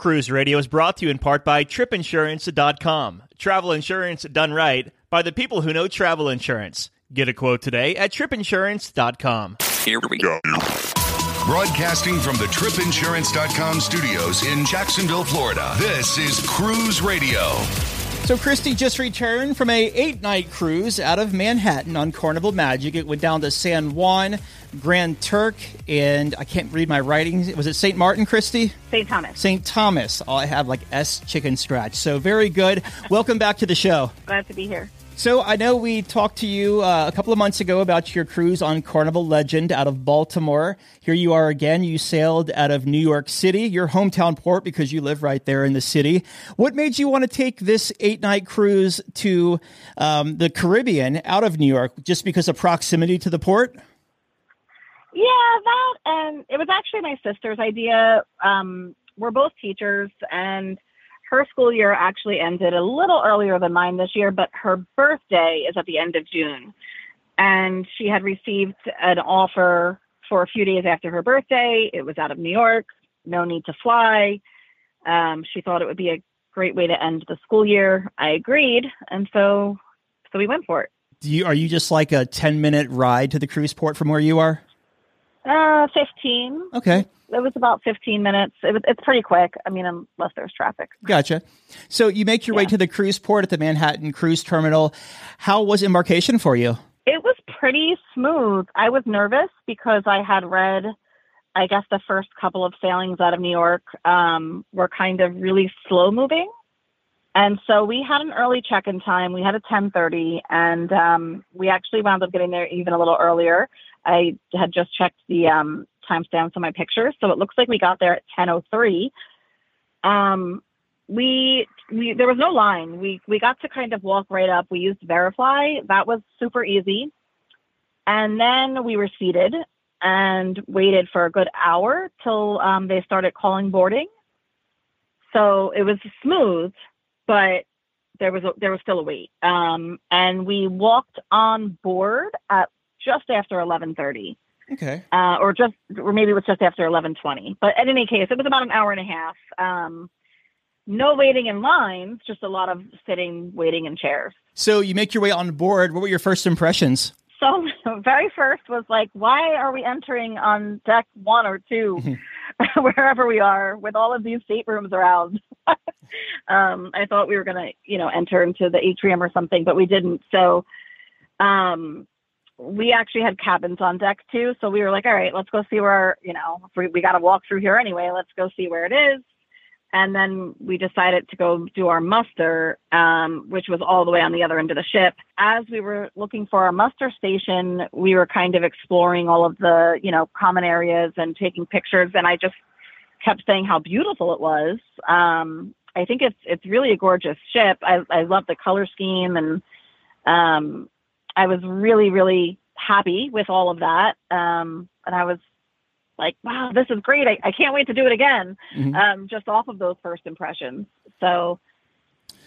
Cruise Radio is brought to you in part by tripinsurance.com. Travel insurance done right by the people who know travel insurance. Get a quote today at tripinsurance.com. Here we go. Broadcasting from the tripinsurance.com studios in Jacksonville, Florida. This is Cruise Radio. So Christy just returned from a eight-night cruise out of Manhattan on Carnival Magic. It went down to San Juan, Grand Turk, and I can't read my writing. Was it St. Martin, Christy? St. Thomas. St. Thomas. Oh, I have like S chicken scratch. So very good. Welcome back to the show. Glad to be here. So I know we talked to you uh, a couple of months ago about your cruise on Carnival Legend out of Baltimore. Here you are again. You sailed out of New York City, your hometown port, because you live right there in the city. What made you want to take this eight night cruise to um, the Caribbean out of New York? Just because of proximity to the port? Yeah, that and it was actually my sister's idea. Um, we're both teachers, and her school year actually ended a little earlier than mine this year, but her birthday is at the end of June. And she had received an offer for a few days after her birthday. It was out of New York, no need to fly. Um, she thought it would be a great way to end the school year. I agreed, and so so we went for it. Do you, are you just like a 10 minute ride to the cruise port from where you are? Uh, 15. Okay. It was about 15 minutes. It was, it's pretty quick. I mean, unless there's traffic. Gotcha. So you make your way to the cruise port at the Manhattan Cruise Terminal. How was embarkation for you? It was pretty smooth. I was nervous because I had read, I guess, the first couple of sailings out of New York um, were kind of really slow moving. And so we had an early check-in time. We had a 10:30, and um, we actually wound up getting there even a little earlier. I had just checked the um, timestamps on my pictures, so it looks like we got there at 10:03. Um, we, we there was no line. We we got to kind of walk right up. We used VeriFLY. That was super easy. And then we were seated and waited for a good hour till um, they started calling boarding. So it was smooth, but there was a, there was still a wait. Um, and we walked on board at just after 11:30 Okay. uh, or just, or maybe it was just after 11:20. But in any case, it was about an hour and a half. Um, no waiting in lines, just a lot of sitting, waiting in chairs. So you make your way on board. What were your first impressions? So very first was like, why are we entering on deck one or two, wherever we are, with all of these staterooms around? um, I thought we were gonna, you know, enter into the atrium or something, but we didn't. So um, we actually had cabins on deck too. So we were like, all right, let's go see where, you know, we, we got to walk through here anyway. Let's go see where it is. And then we decided to go do our muster, um, which was all the way on the other end of the ship. As we were looking for our muster station, we were kind of exploring all of the, you know, common areas and taking pictures. And I just kept saying how beautiful it was. Um, I think it's it's really a gorgeous ship. I I love the color scheme and um, I was really really happy with all of that. Um, and I was like, wow, this is great. I, I can't wait to do it again. Mhm. Um, just off of those first impressions. So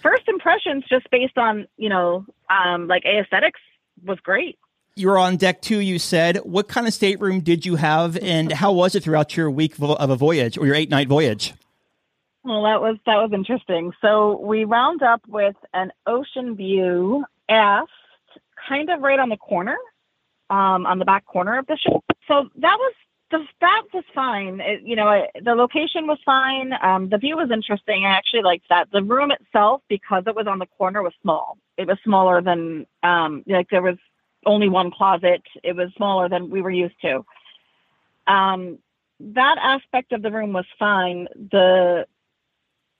first impressions just based on, you know, um, like aesthetics was great. You were on deck two, you said. What kind of stateroom did you have, and how was it throughout your week vo- of a voyage or your eight night voyage? Well, that was that was interesting. So we wound up with an ocean view aft, kind of right on the corner, um, on the back corner of the ship. So that was the that was fine. It, you know, the location was fine. Um, the view was interesting. I actually liked that. The room itself, because it was on the corner, was small. It was smaller than um, like there was only one closet. It was smaller than we were used to. Um, that aspect of the room was fine. The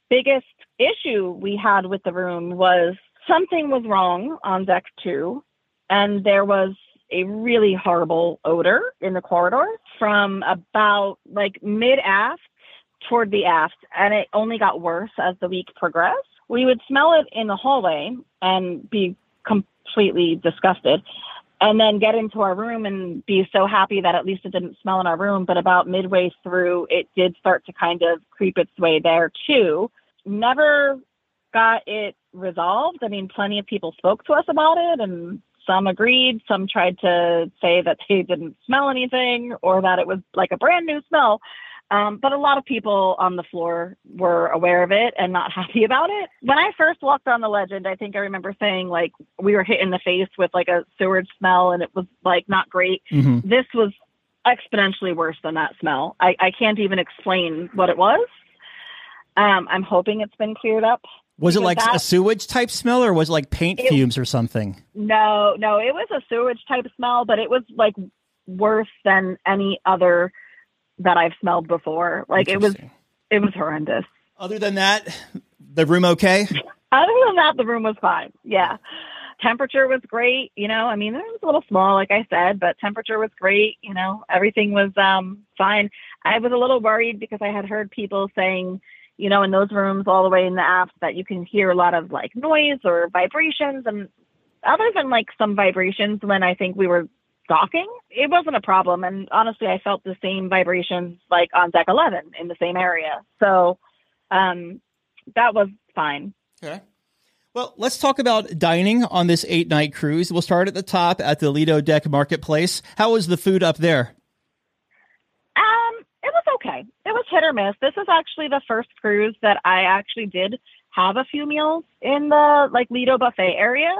biggest issue we had with the room was something was wrong on deck two, and there was a really horrible odor in the corridor from about like mid aft toward the aft, and it only got worse as the week progressed. We would smell it in the hallway and be completely disgusted, and then get into our room and be so happy that at least it didn't smell in our room. But about midway through, it did start to kind of creep its way there too. Never got it resolved. I mean, plenty of people spoke to us about it, and some agreed. Some tried to say that they didn't smell anything or that it was like a brand new smell. Um, but a lot of people on the floor were aware of it and not happy about it. When I first walked on the legend, I think I remember saying like we were hit in the face with like a sewage smell and it was like not great. Mm-hmm. This was exponentially worse than that smell. I, I can't even explain what it was. Um, I'm hoping it's been cleared up. Was it like that- a sewage type smell, or was it like paint It- fumes or something? No, no, it was a sewage type smell, but it was like worse than any other that I've smelled before. Like it was, it was horrendous. Other than that, the room okay? Other than that, the room was fine. Yeah. Temperature was great. You know, I mean, it was a little small, like I said, but temperature was great. You know, everything was um, fine. I was a little worried because I had heard people saying, you know, in those rooms all the way in the aft that you can hear a lot of like noise or vibrations. And other than like some vibrations when I think we were docking, it wasn't a problem. And honestly, I felt the same vibrations like on deck 11 in the same area. So um, that was fine. Okay. Well, let's talk about dining on this eight night cruise. We'll start at the top at the Lido Deck Marketplace. How was the food up there? Um, it was okay. It was hit or miss. This is actually the first cruise that I actually did have a few meals in the like Lido buffet area.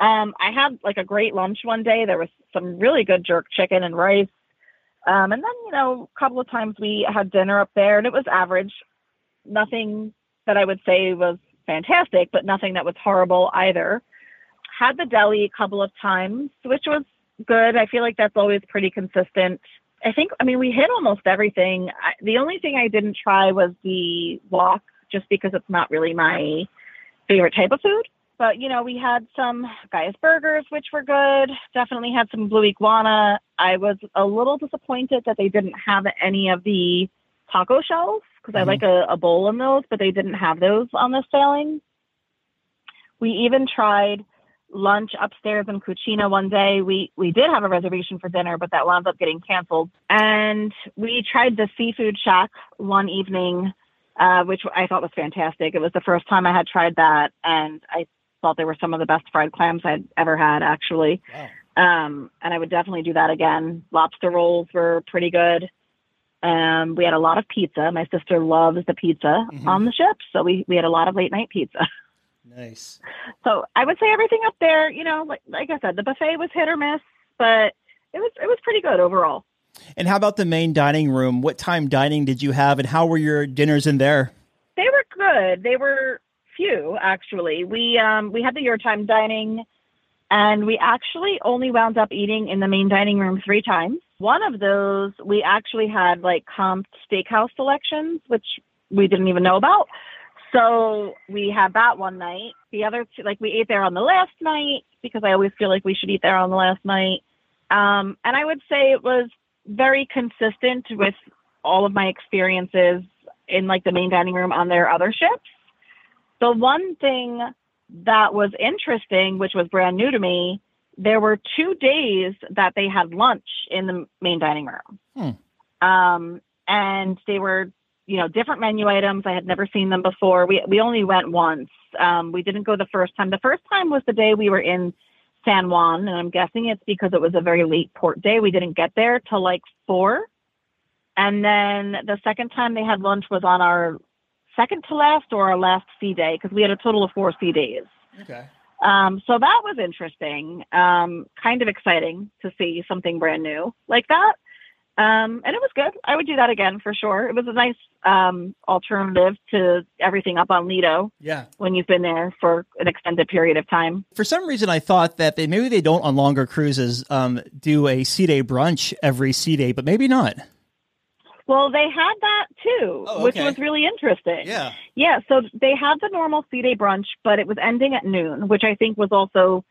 Um, I had like a great lunch one day. There was some really good jerk chicken and rice. Um, and then, you know, a couple of times we had dinner up there and it was average. Nothing that I would say was fantastic, but nothing that was horrible either. Had the deli a couple of times, which was good. I feel like that's always pretty consistent. I think, I mean, we hit almost everything. I, the only thing I didn't try was the wok, just because it's not really my favorite type of food. But, you know, we had some Guy's burgers, which were good. Definitely had some blue iguana. I was a little disappointed that they didn't have any of the taco shells because I Mhm. like a, a bowl in those, but they didn't have those on this sailing. We even tried lunch upstairs in Cucina one day. We we did have a reservation for dinner, but that wound up getting canceled. And we tried the seafood shack one evening, uh, which I thought was fantastic. It was the first time I had tried that, and I thought they were some of the best fried clams I'd ever had, actually. Wow. Um, and I would definitely do that again. Lobster rolls were pretty good. Um, we had a lot of pizza. My sister loves the pizza Mhm. on the ship, so we we had a lot of late night pizza. Nice. So I would say everything up there, you know, like like I said, the buffet was hit or miss, but it was it was pretty good overall. And how about the main dining room? What time dining did you have, and how were your dinners in there? They were good. They were few actually. We um we had the your time dining and we actually only wound up eating in the main dining room three times. One of those we actually had like comped steakhouse selections, which we didn't even know about. So we had that one night. The other two, like we ate there on the last night because I always feel like we should eat there on the last night. Um, and I would say it was very consistent with all of my experiences in like the main dining room on their other ships. The one thing that was interesting, which was brand new to me, there were two days that they had lunch in the main dining room. Um, and they were, you know, different menu items. I had never seen them before. We we only went once. Um, we didn't go the first time. The first time was the day we were in San Juan, and I'm guessing it's because it was a very late port day. We didn't get there till like four. And then the second time they had lunch was on our second to last or our last sea day because we had a total of four sea days. Okay. Um, so that was interesting, um, kind of exciting to see something brand new like that. Um, and it was good. I would do that again for sure. It was a nice um, alternative to everything up on Lido Yeah. when you've been there for an extended period of time. For some reason, I thought that they maybe they don't on longer cruises um, do a sea day brunch every sea day, but maybe not. Well, they had that too, Oh, which was really interesting. Yeah. Yeah, so they had the normal sea day brunch, but it was ending at noon, which I think was also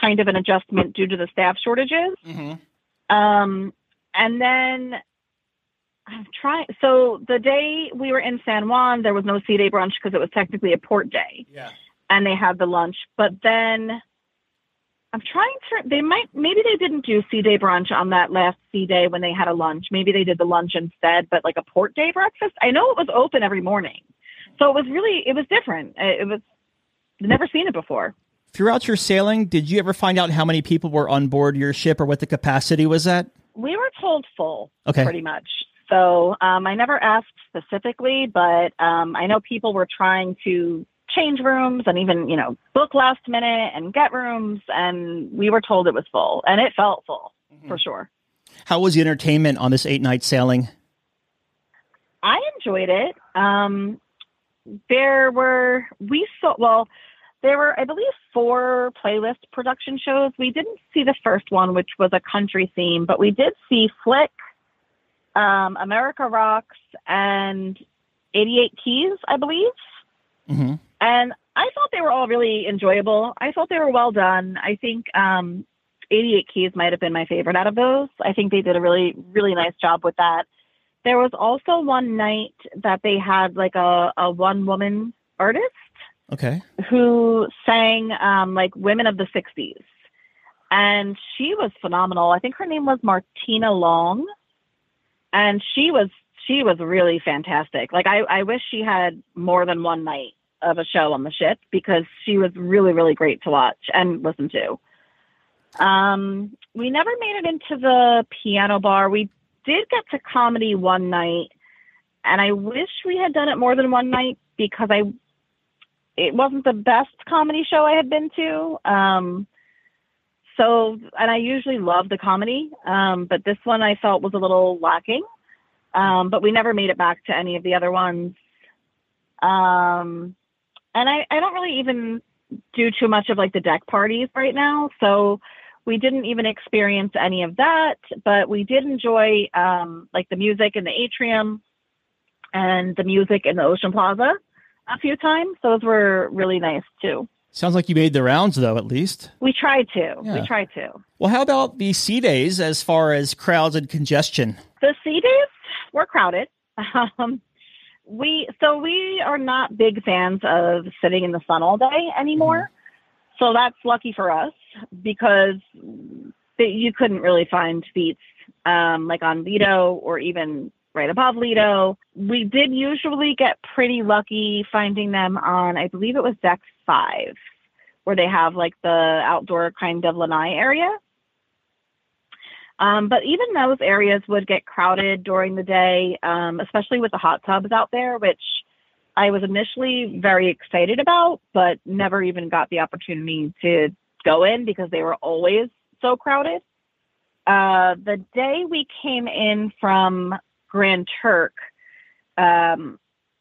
kind of an adjustment due to the staff shortages. Mm-hmm. Um, and then I'm trying. So the day we were in San Juan, there was no sea day brunch because it was technically a port day. Yeah. And they had the lunch, but then I'm trying to. They might. Maybe they didn't do sea day brunch on that last sea day when they had a lunch. Maybe they did the lunch instead, but like a port day breakfast. I know it was open every morning, so it was really it was different. It was never seen it before. Throughout your sailing, did you ever find out how many people were on board your ship or what the capacity was at? We were told full, Okay. pretty much. So um, I never asked specifically, but um, I know people were trying to change rooms and even, you know, book last minute and get rooms, and we were told it was full, and it felt full for sure. How was the entertainment on this eight night sailing? I enjoyed it. Um, there were we saw well, there were I believe four playlist production shows. We didn't see the first one, which was a country theme, but we did see Flick, um, America Rocks, and 88 Keys, I believe. Mhm. And I thought they were all really enjoyable. I thought they were well done. I think um, 88 Keys might have been my favorite out of those. I think they did a really, really nice job with that. There was also one night that they had like a, a one woman artist Okay. who sang um, like women of the 60s. And she was phenomenal. I think her name was Martina Long. And she was she was really fantastic. Like I, I wish she had more than one night of a show on the ship because she was really, really great to watch and listen to. Um, we never made it into the piano bar. We did get to comedy one night, and I wish we had done it more than one night because I it wasn't the best comedy show I had been to. Um, so, and I usually love the comedy, um, but this one I felt was a little lacking. Um, but we never made it back to any of the other ones. Um, and I, I don't really even do too much of like the deck parties right now. So we didn't even experience any of that, but we did enjoy um, like the music in the atrium and the music in the Ocean Plaza a few times. Those were really nice too. Sounds like you made the rounds, though, at least. We tried to. Yeah. We tried to. Well, how about the sea days as far as crowds and congestion? The sea days were crowded. Um, we so we are not big fans of sitting in the sun all day anymore. So that's lucky for us because you couldn't really find seats um, like on Lido or even right above Lido. We did usually get pretty lucky finding them on, I believe it was deck five, where they have like the outdoor kind of lanai area. Um, but even those areas would get crowded during the day, um, especially with the hot tubs out there, which I was initially very excited about, but never even got the opportunity to go in because they were always so crowded. Uh, the day we came in from Grand Turk, um,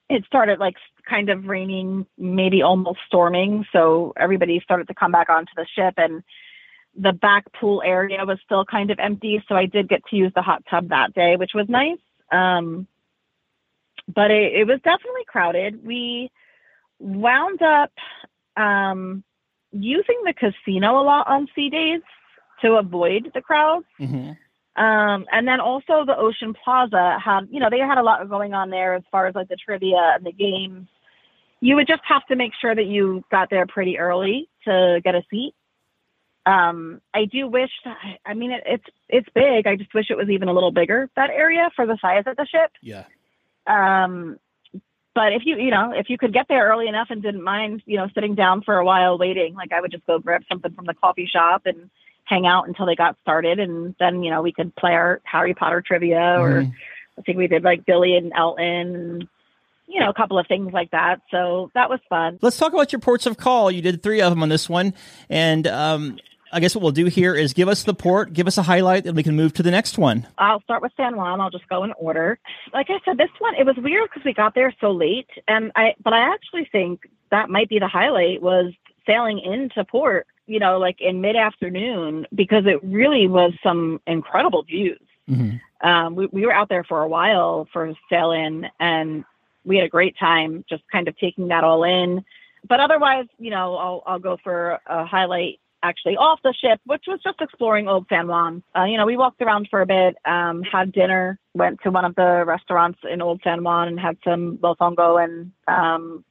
it started like kind of raining, maybe almost storming. So everybody started to come back onto the ship and the back pool area was still kind of empty. So I did get to use the hot tub that day, which was nice. Um, but it, it was definitely crowded. We wound up um, using the casino a lot on sea days to avoid the crowds. Mm-hmm. Um, and then also the Ocean Plaza had, you know, they had a lot going on there as far as like the trivia and the games. You would just have to make sure that you got there pretty early to get a seat. Um, I do wish that, I mean, it, it's, it's big. I just wish it was even a little bigger, that area for the size of the ship. Yeah. Um, but if you, you know, if you could get there early enough and didn't mind, you know, sitting down for a while waiting, like I would just go grab something from the coffee shop and hang out until they got started. And then, you know, we could play our Harry Potter trivia or Mhm. I think we did like Billy and Elton, and, you know, a couple of things like that. So that was fun. Let's talk about your ports of call. You did three of them on this one. And um, I guess what we'll do here is give us the port, give us a highlight, and we can move to the next one. I'll start with San Juan. I'll just go in order. Like I said, this one it was weird because we got there so late, and I but I actually think that might be the highlight was sailing into port. You know, like in mid afternoon because it really was some incredible views. Mhm. Um, we, we were out there for a while for sail in, and we had a great time just kind of taking that all in. But otherwise, you know, I'll I'll go for a highlight actually off the ship, which was just exploring Old San Juan. Uh, you know, we walked around for a bit, um, had dinner, went to one of the restaurants in Old San Juan and had some mofongo and um,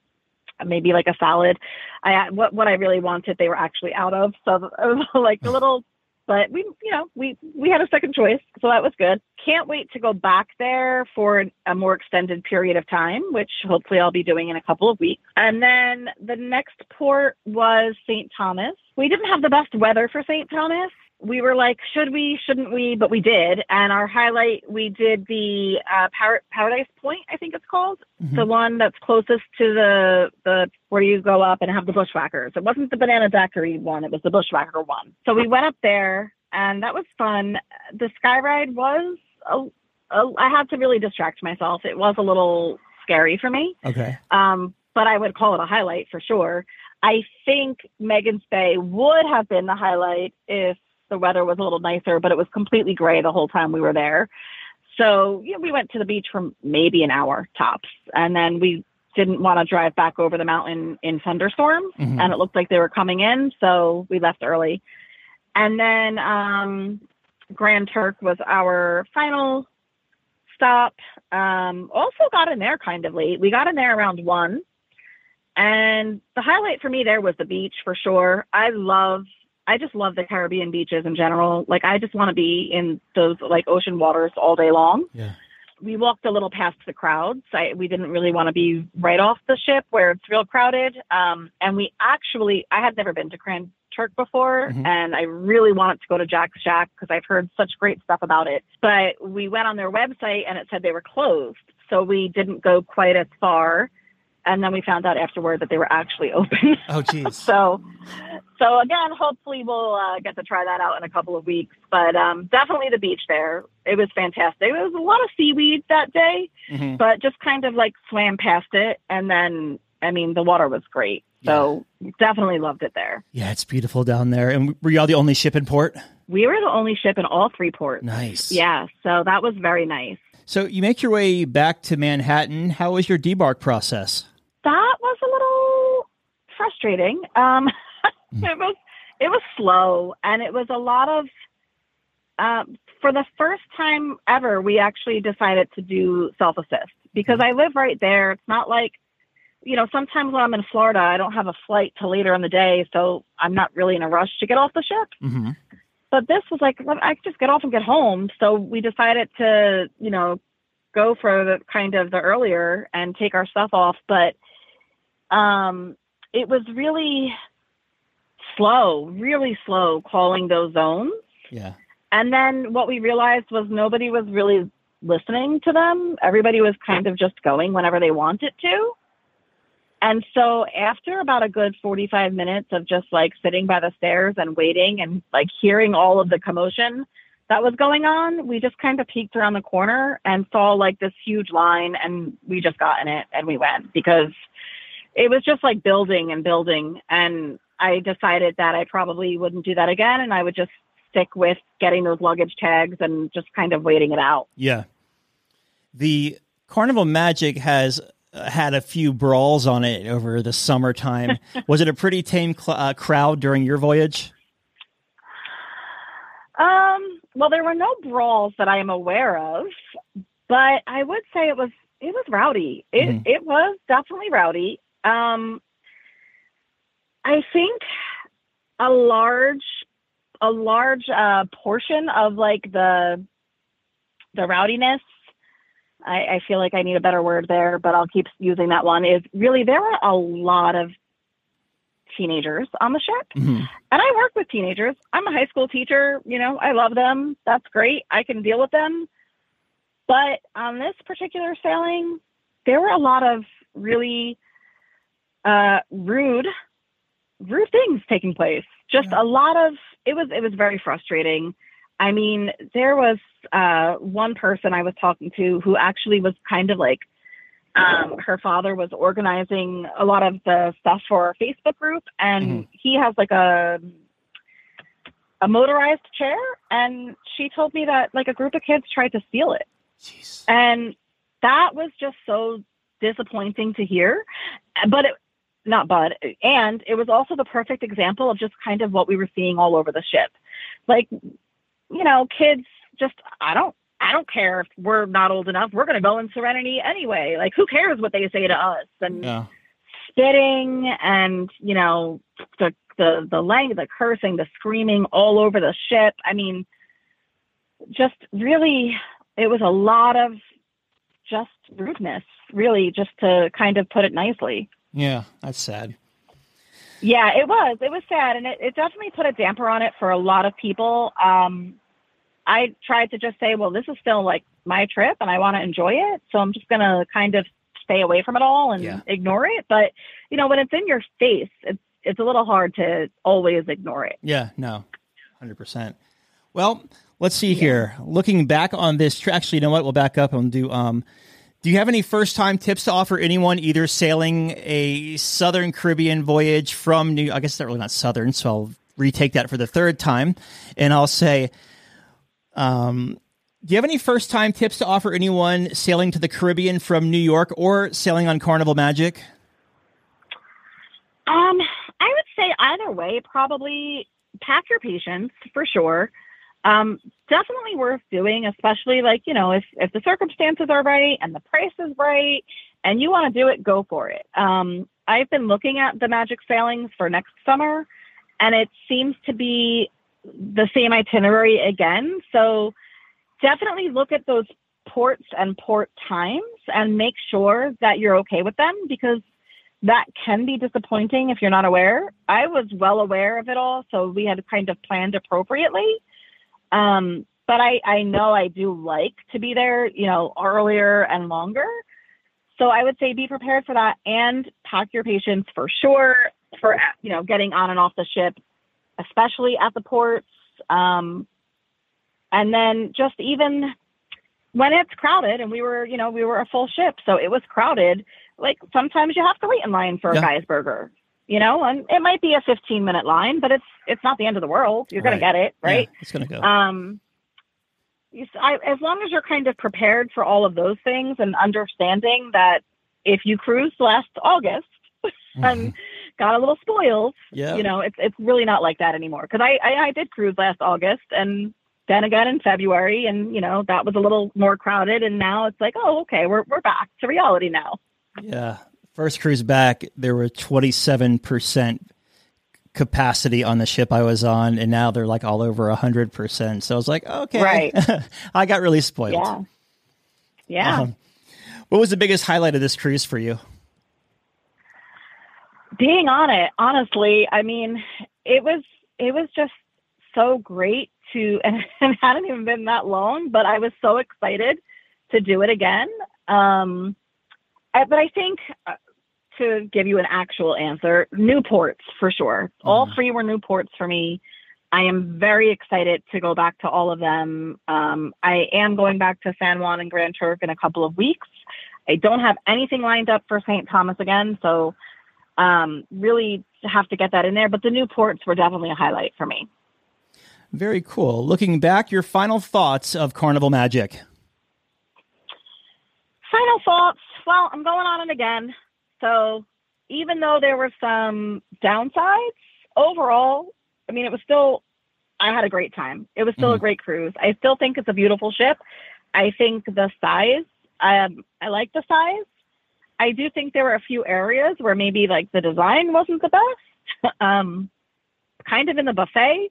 maybe like a salad. I what what I really wanted they were actually out of, so like a little but we you know we we had a second choice so that was good. Can't wait to go back there for a more extended period of time which hopefully i'll be doing in a couple of weeks. And then the next port was st thomas. We didn't have the best weather for st thomas we were like, should we, shouldn't we? But we did. And our highlight, we did the uh, Par- Paradise Point, I think it's called, mm-hmm. the one that's closest to the the where you go up and have the bushwhackers. It wasn't the Banana Daiquiri one; it was the bushwhacker one. So we went up there, and that was fun. The sky ride was, a, a, I had to really distract myself. It was a little scary for me. Okay. Um, but I would call it a highlight for sure. I think Magens Bay would have been the highlight if the weather was a little nicer, but it was completely gray the whole time we were there. So yeah, we went to the beach for maybe an hour tops, and then we didn't want to drive back over the mountain in thunderstorms, mm-hmm. and it looked like they were coming in, so we left early. And then um, Grand Turk was our final stop. Um, also got in there kind of late. We got in there around one. And the highlight for me there was the beach for sure. I love I just love the Caribbean beaches in general. Like I just want to be in those like ocean waters all day long. Yeah. We walked a little past the crowds. I, we didn't really want to be right off the ship where it's real crowded. Um, and we actually, I had never been to Grand Turk before, mm-hmm. and I really wanted to go to Jack's Shack because I've heard such great stuff about it. But we went on their website and it said they were closed, so we didn't go quite as far and then we found out afterward that they were actually open. Oh, geez. so, so again, hopefully we'll uh, get to try that out in a couple of weeks. But um, definitely the beach there. It was fantastic. It was a lot of seaweed that day, mm-hmm. but just kind of like swam past it, and then I mean the water was great. So yeah. definitely loved it there. Yeah, it's beautiful down there. And were y'all the only ship in port? We were the only ship in all three ports. Nice. Yeah, so that was very nice. So you make your way back to Manhattan. How was your debark process? that was a little frustrating. Um, mm. it was it was slow, and it was a lot of. Um, for the first time ever, we actually decided to do self assist because mm-hmm. I live right there. It's not like, you know, sometimes when I'm in Florida, I don't have a flight till later in the day, so I'm not really in a rush to get off the ship. Mm-hmm. But this was like, I could just get off and get home. So we decided to, you know, go for the kind of the earlier and take our stuff off. But um, it was really slow, really slow calling those zones. Yeah. And then what we realized was nobody was really listening to them. Everybody was kind of just going whenever they wanted to. And so after about a good 45 minutes of just like sitting by the stairs and waiting and like hearing all of the commotion that was going on, we just kind of peeked around the corner and saw like this huge line and we just got in it and we went because it was just like building and building. And I decided that I probably wouldn't do that again. And I would just stick with getting those luggage tags and just kind of waiting it out. Yeah. The Carnival Magic has uh, had a few brawls on it over the summertime. was it a pretty tame cl- uh, crowd during your voyage? Um, well, there were no brawls that I am aware of, but I would say it was it was rowdy. It mm-hmm. it was definitely rowdy. Um, I think a large a large uh, portion of like the the rowdiness I, I, feel like I need a better word there, but I'll keep using that one. Is really there were a lot of teenagers on the ship, mm-hmm. and I work with teenagers. I'm a high school teacher. You know, I love them. That's great. I can deal with them. But on this particular sailing, there were a lot of really uh, rude, rude things taking place. Just yeah. a lot of it was it was very frustrating. I mean, there was uh, one person I was talking to who actually was kind of like um, her father was organizing a lot of the stuff for our Facebook group, and mm-hmm. he has like a a motorized chair, and she told me that like a group of kids tried to steal it, Jeez. and that was just so disappointing to hear. But it, not but, and it was also the perfect example of just kind of what we were seeing all over the ship. Like, you know, kids just, I don't, I don't care if we're not old enough. We're going to go in Serenity anyway. Like, who cares what they say to us? And Yeah. spitting and, you know, the, the, the lang, the cursing, the screaming all over the ship. I mean, just really, it was a lot of just rudeness, really, just to kind of put it nicely. Yeah, that's sad. Yeah, it was. It was sad, and it, it definitely put a damper on it for a lot of people. Um, I tried to just say, well, this is still like my trip, and I want to enjoy it, so I'm just gonna kind of stay away from it all and Yeah. ignore it. But you know, when it's in your face, it's it's a little hard to always ignore it. Yeah, no, hundred percent. Well, let's see here. Looking back on this, actually, you know what? We'll back up and do. Um, do you have any first time tips to offer anyone either sailing a Southern Caribbean voyage from New? I guess they're really not Southern, so I'll retake that for the third time, and I'll say, um, do you have any first time tips to offer anyone sailing to the Caribbean from New York or sailing on Carnival Magic? Um, I would say either way, probably pack your patience for sure. Um, definitely worth doing, especially like, you know, if, if the circumstances are right and the price is right and you want to do it, go for it. Um, I've been looking at the magic sailings for next summer and it seems to be the same itinerary again. So definitely look at those ports and port times and make sure that you're okay with them because that can be disappointing if you're not aware. I was well aware of it all, so we had kind of planned appropriately. Um, but I, I know I do like to be there, you know, earlier and longer. So I would say be prepared for that and pack your patience for sure for, you know, getting on and off the ship, especially at the ports. Um, and then just even when it's crowded and we were, you know, we were a full ship, so it was crowded. Like sometimes you have to wait in line for Yeah. a guy's burger, you know, and it might be a 15 minute line, but it's it's not the end of the world. You're gonna get it, right? Yeah, it's gonna go. Um, you, I, as long as you're kind of prepared for all of those things and understanding that if you cruised last August and got a little spoiled, yeah. you know, it's it's really not like that anymore. Because I, I I did cruise last August and then again in February, and you know that was a little more crowded, and now it's like, oh, okay, we're we're back to reality now. Yeah. First cruise back, there were 27% capacity on the ship I was on, and now they're like all over 100%. So I was like, okay. Right. I got really spoiled. Yeah, yeah. Um, what was the biggest highlight of this cruise for you? being on it honestly i mean it was it was just so great to and it hadn't even been that long but i was so excited to do it again um but i think uh, to give you an actual answer new ports for sure all three were new ports for me i am very excited to go back to all of them um, i am going back to san juan and grand turk in a couple of weeks i don't have anything lined up for st thomas again so um, really have to get that in there. But the new ports were definitely a highlight for me. Very cool. Looking back, your final thoughts of Carnival Magic. Final thoughts. Well, I'm going on it again. So even though there were some downsides, overall, I mean, it was still, I had a great time. It was still a great cruise. I still think it's a beautiful ship. I think the size, um, I like the size. I do think there were a few areas where maybe like the design wasn't the best, um, kind of in the buffet.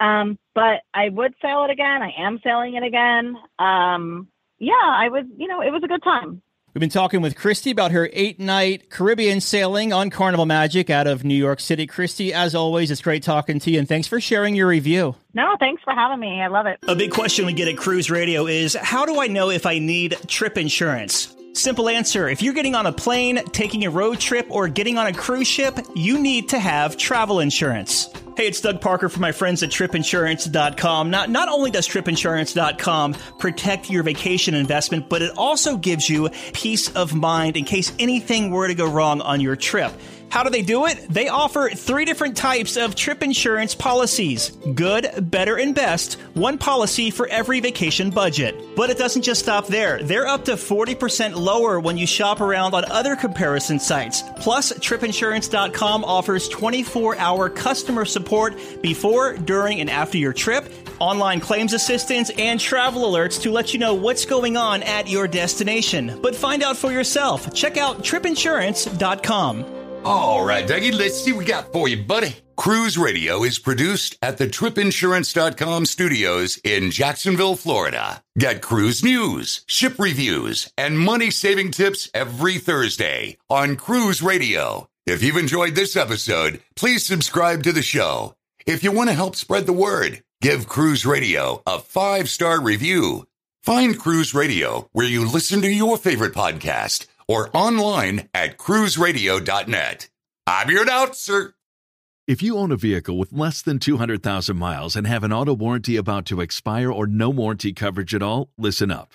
Um, but I would sail it again. I am sailing it again. Um, yeah, I was, you know, it was a good time. We've been talking with Christy about her eight night Caribbean sailing on Carnival Magic out of New York City. Christy, as always, it's great talking to you, and thanks for sharing your review. No, thanks for having me. I love it. A big question we get at Cruise Radio is how do I know if I need trip insurance? Simple answer. If you're getting on a plane, taking a road trip, or getting on a cruise ship, you need to have travel insurance. Hey, it's Doug Parker from my friends at tripinsurance.com. Not, not only does tripinsurance.com protect your vacation investment, but it also gives you peace of mind in case anything were to go wrong on your trip. How do they do it? They offer three different types of trip insurance policies good, better, and best, one policy for every vacation budget. But it doesn't just stop there. They're up to 40% lower when you shop around on other comparison sites. Plus, tripinsurance.com offers 24 hour customer support before, during, and after your trip, online claims assistance, and travel alerts to let you know what's going on at your destination. But find out for yourself. Check out tripinsurance.com. All right, Dougie, let's see what we got for you, buddy. Cruise Radio is produced at the tripinsurance.com studios in Jacksonville, Florida. Get cruise news, ship reviews, and money saving tips every Thursday on Cruise Radio. If you've enjoyed this episode, please subscribe to the show. If you want to help spread the word, give Cruise Radio a five star review. Find Cruise Radio where you listen to your favorite podcast or online at cruiseradio.net. I'm your announcer. If you own a vehicle with less than 200,000 miles and have an auto warranty about to expire or no warranty coverage at all, listen up.